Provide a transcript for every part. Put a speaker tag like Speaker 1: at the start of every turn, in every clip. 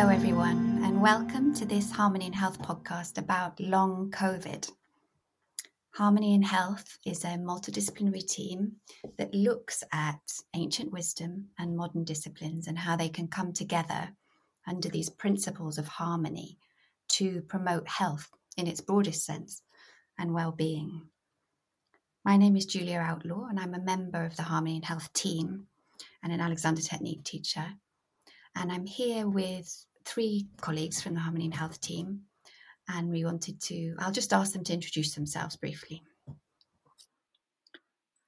Speaker 1: Hello, everyone, and welcome to this Harmony in Health podcast about long COVID. Harmony in Health is a multidisciplinary team that looks at ancient wisdom and modern disciplines and how they can come together under these principles of harmony to promote health in its broadest sense and well being. My name is Julia Outlaw, and I'm a member of the Harmony in Health team and an Alexander Technique teacher. And I'm here with three colleagues from the Harmony and Health team. And we wanted to, I'll just ask them to introduce themselves briefly.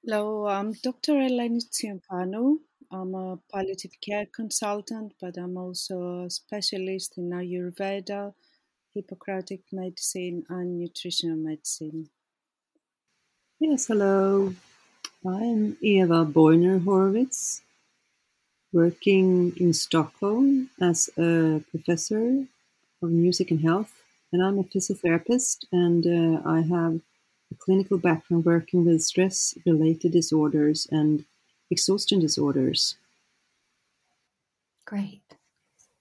Speaker 2: Hello, I'm Dr. Eleni Tsiampanu. I'm a palliative care consultant, but I'm also a specialist in Ayurveda, Hippocratic medicine, and nutritional medicine.
Speaker 3: Yes, hello. I'm Eva Bojner Horwitz, working in Stockholm as a professor of music and health. And I'm a physiotherapist, and uh, I have a clinical background working with stress related disorders and exhaustion disorders.
Speaker 1: Great.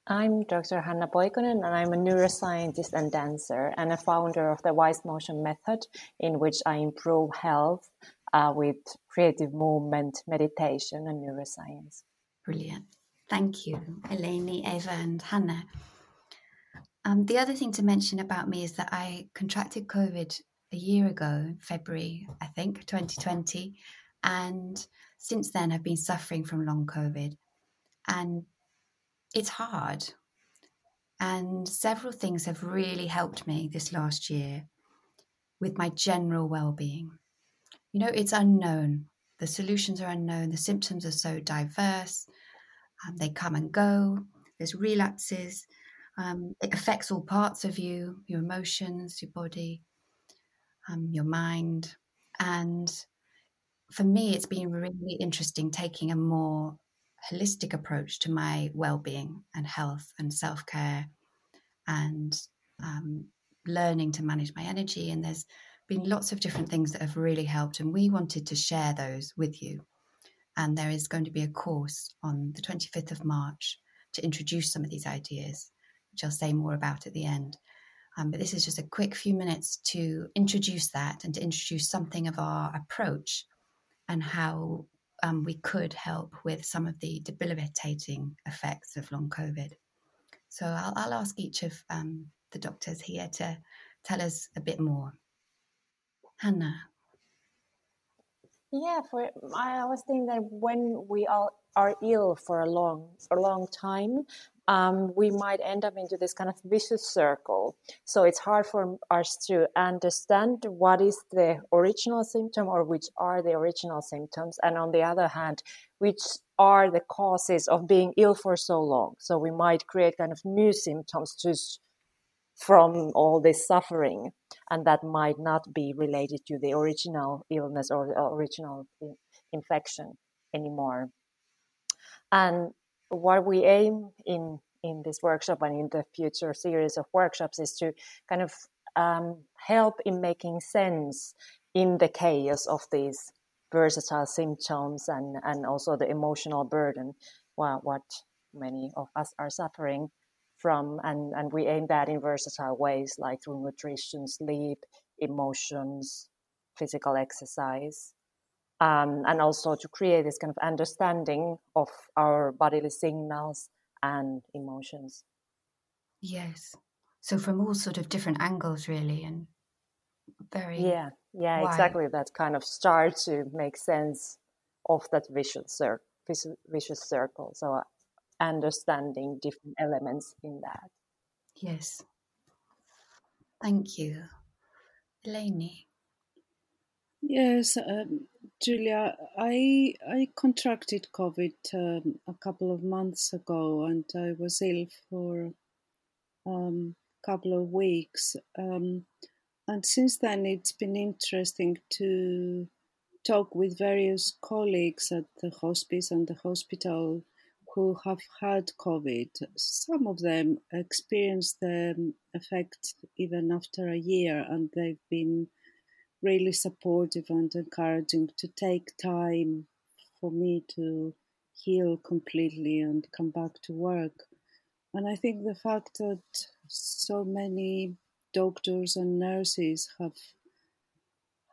Speaker 4: I'm Dr. Hanna Poikonen, and I'm a neuroscientist and dancer, and a founder of the Wise Motion Method, in which I improve health uh, with creative movement, meditation, and neuroscience.
Speaker 1: Brilliant. Thank you, Eleni, Eva, and Hanna. Um, the other thing to mention about me is that I contracted COVID a year ago, February, I think, 2020. And since then, I've been suffering from long COVID. And it's hard. And several things have really helped me this last year with my general well being. You know, it's unknown. The solutions are unknown. The symptoms are so diverse. Um, they come and go. There's relapses. Um, it affects all parts of you your emotions, your body, um, your mind. And for me, it's been really interesting taking a more holistic approach to my well-being and health and self-care and um, learning to manage my energy and there's been lots of different things that have really helped and we wanted to share those with you and there is going to be a course on the 25th of march to introduce some of these ideas which i'll say more about at the end um, but this is just a quick few minutes to introduce that and to introduce something of our approach and how um, we could help with some of the debilitating effects of long COVID. So I'll, I'll ask each of um, the doctors here to tell us a bit more. Hanna.
Speaker 4: Yeah, for I was thinking that when we all are ill for a long a long time, um, we might end up into this kind of vicious circle. So it's hard for us to understand what is the original symptom or which are the original symptoms. And on the other hand, which are the causes of being ill for so long. So we might create kind of new symptoms just from all this suffering. And that might not be related to the original illness or the original infection anymore. And what we aim in in this workshop and in the future series of workshops is to kind of um, help in making sense in the chaos of these versatile symptoms and and also the emotional burden what, what many of us are suffering from and and we aim that in versatile ways like through nutrition sleep emotions physical exercise um, and also to create this kind of understanding of our bodily signals and emotions.
Speaker 1: Yes. So from all sort of different angles, really, and very
Speaker 4: yeah, yeah, wide. exactly. That kind of start to make sense of that vicious circle, vicious circle. So understanding different elements in that.
Speaker 1: Yes. Thank you, Eleni.
Speaker 2: Yes, um, Julia, I I contracted COVID um, a couple of months ago, and I was ill for a um, couple of weeks. Um, and since then, it's been interesting to talk with various colleagues at the hospice and the hospital who have had COVID. Some of them experienced the um, effect even after a year, and they've been really supportive and encouraging to take time for me to heal completely and come back to work. and I think the fact that so many doctors and nurses have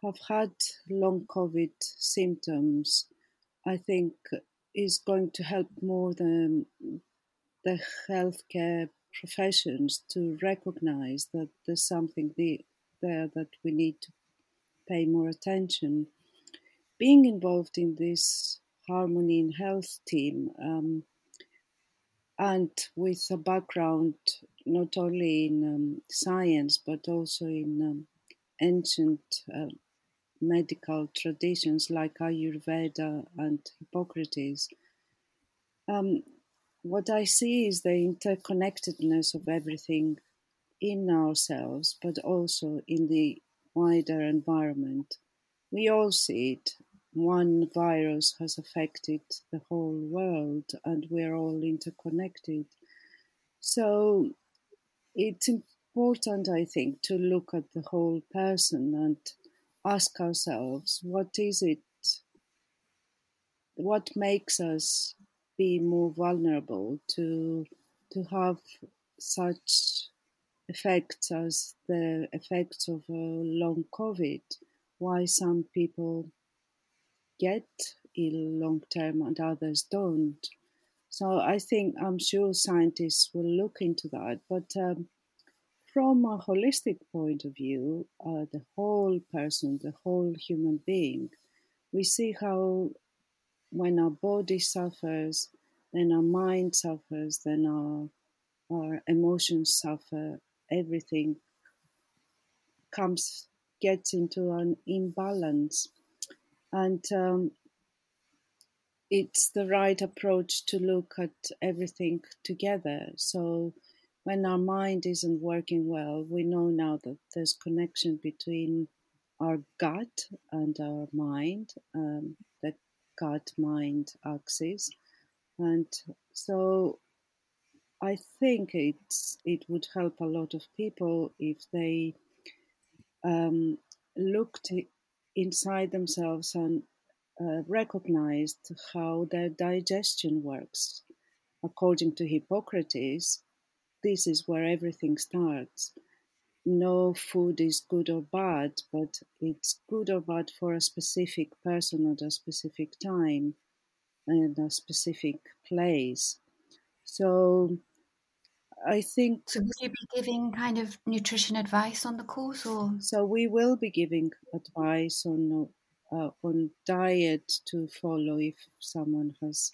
Speaker 2: have had long COVID symptoms, I think is going to help more than the healthcare professions to recognize that there's something there that we need to pay more attention. Being involved in this Harmony in Health team um, and with a background not only in um, science but also in um, ancient uh, medical traditions like Ayurveda and Hippocrates. Um, what I see is the interconnectedness of everything in ourselves, but also in the wider environment. We all see it. One virus has affected the whole world, and we're all interconnected. So it's important, I think, to look at the whole person and ask ourselves what is it, what makes us be more vulnerable to to have such effects as the effects of a long COVID. Why some people get ill long term and others don't. So I think I'm sure scientists will look into that. But um, from a holistic point of view, uh, the whole person, the whole human being, we see how when our body suffers, then our mind suffers, then our our emotions suffer, everything comes gets into an imbalance, and um, it's the right approach to look at everything together. So when our mind isn't working well, we know now that there's connection between our gut and our mind, um, the gut mind axis. And so I think it's it would help a lot of people if they um, looked inside themselves and uh, recognized how their digestion works. According to Hippocrates, this is where everything starts. No food is good or bad, but it's good or bad for a specific person at a specific time and a specific place. So I think.
Speaker 1: So, will you be giving kind of nutrition advice on the course, or?
Speaker 2: So we will be giving advice on uh, on diet to follow if someone has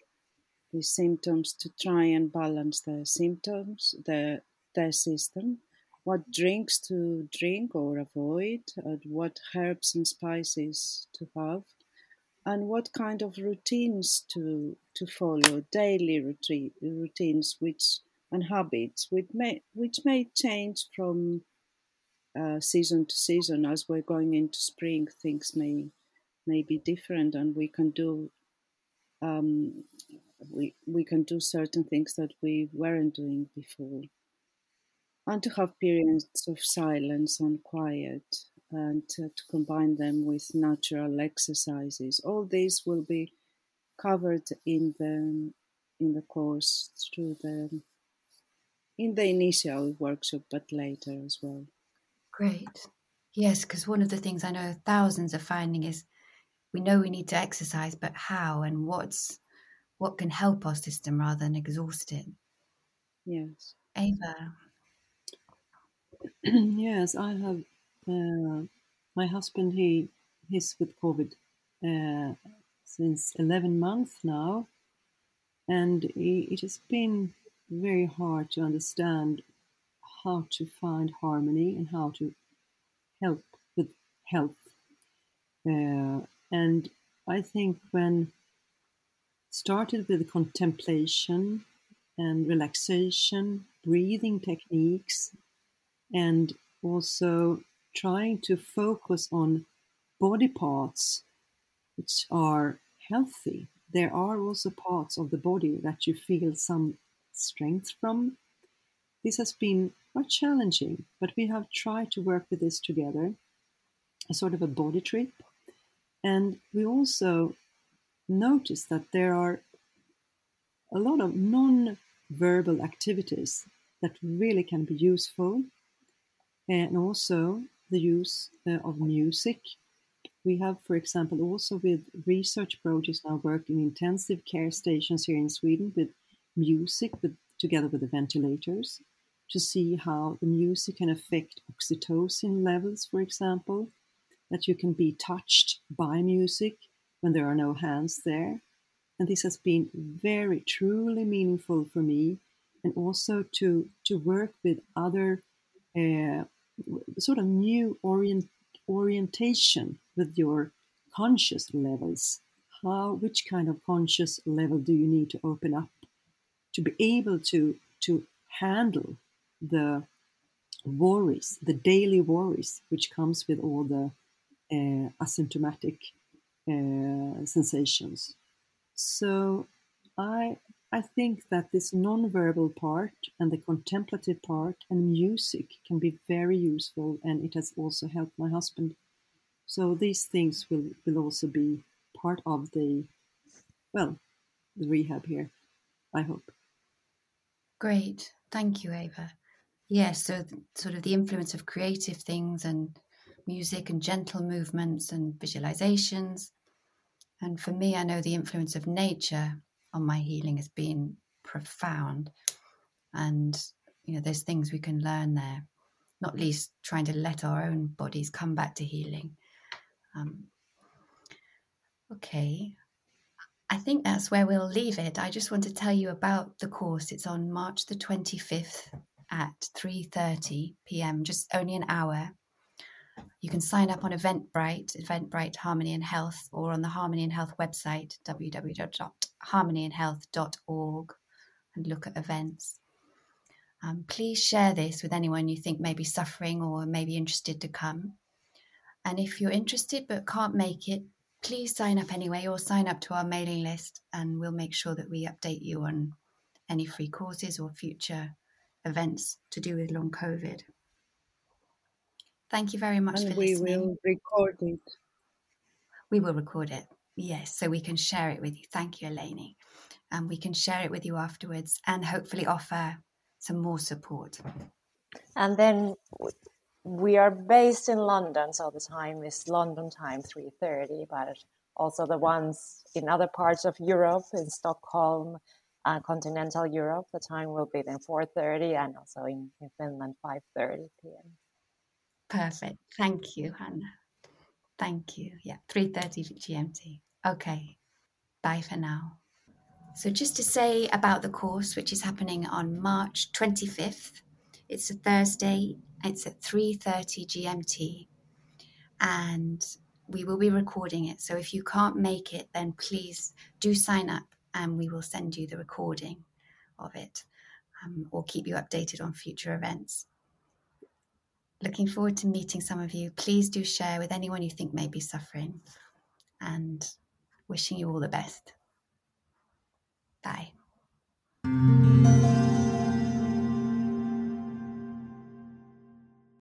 Speaker 2: the symptoms to try and balance the symptoms, the their system. What drinks to drink or avoid, and what herbs and spices to have and what kind of routines to to follow daily routine, routines which and habits which may which may change from uh, season to season as we're going into spring things may may be different and we can do um, we we can do certain things that we weren't doing before and to have periods of silence and quiet and to, combine them with natural exercises. All these will be covered in the in the course through the in the initial workshop, but later as well.
Speaker 1: Great. Yes, because one of the things I know thousands are finding is we know we need to exercise, but how and what's what can help our system rather than exhaust it.
Speaker 2: Yes.
Speaker 1: Ava.
Speaker 3: yes, I have uh, my husband, he he's with COVID uh, since 11 months now, and he, it has been very hard to understand how to find harmony and how to help with health. Uh, and I think when started with contemplation and relaxation, breathing techniques, and also trying to focus on body parts which are healthy. There are also parts of the body that you feel some strength from. This has been quite challenging, but we have tried to work with this together, a sort of a body trip. And we also notice that there are a lot of non verbal activities that really can be useful. And also the use uh, of music. We have, for example, also with research projects now working intensive care stations here in Sweden with music with, together with the ventilators to see how the music can affect oxytocin levels, for example, that you can be touched by music when there are no hands there. And this has been very, truly meaningful for me, and also to, to work with other uh, sort of new orient, orientation with your conscious levels. How, which kind of conscious level do you need to open up to be able to to handle the worries, the daily worries, which comes with all the uh, asymptomatic uh, sensations. So I I think that this non-verbal part and the contemplative part and music can be very useful, and it has also helped my husband. So these things will will also be part of the well the rehab here. I hope.
Speaker 1: Great, thank you, Eva. Yes, so th- sort of the influence of creative things and music and gentle movements and visualizations. And for me, I know the influence of nature on my healing has been profound. And, you know, there's things we can learn there, not least trying to let our own bodies come back to healing. Um, okay, I think that's where we'll leave it. I just want to tell you about the course. It's on March the 25th at 3:30 p.m. just only an hour. You can sign up on Eventbrite, Eventbrite Harmony and Health, or on the Harmony and Health website, www.harmonyandhealth.org, and look at events. Um, please share this with anyone you think may be suffering or may be interested to come. And if you're interested but can't make it, please sign up anyway or sign up to our mailing list, and we'll make sure that we update you on any free courses or future events to do with long COVID. Thank you very much
Speaker 2: and
Speaker 1: for
Speaker 2: we
Speaker 1: listening.
Speaker 2: will record it.
Speaker 1: We will record it, yes, so we can share it with you. Thank you, Eleni. And we can share it with you afterwards and hopefully offer some more support.
Speaker 4: And then we are based in London, so the time is London time, 3.30, but also the ones in other parts of Europe, in Stockholm, uh, continental Europe, the time will be then 4.30 and also in, in Finland, 5.30 p.m.
Speaker 1: Perfect. Thank you, Hanna. Thank you. Yeah, 3.30 GMT. Okay. Bye for now. So just to say about the course, which is happening on March 25th, it's a Thursday. It's at 3:30 GMT, and we will be recording it. So if you can't make it, then please do sign up, and we will send you the recording of it, um, or keep you updated on future events. Looking forward to meeting some of you. Please do share with anyone you think may be suffering, and wishing you all the best. Bye.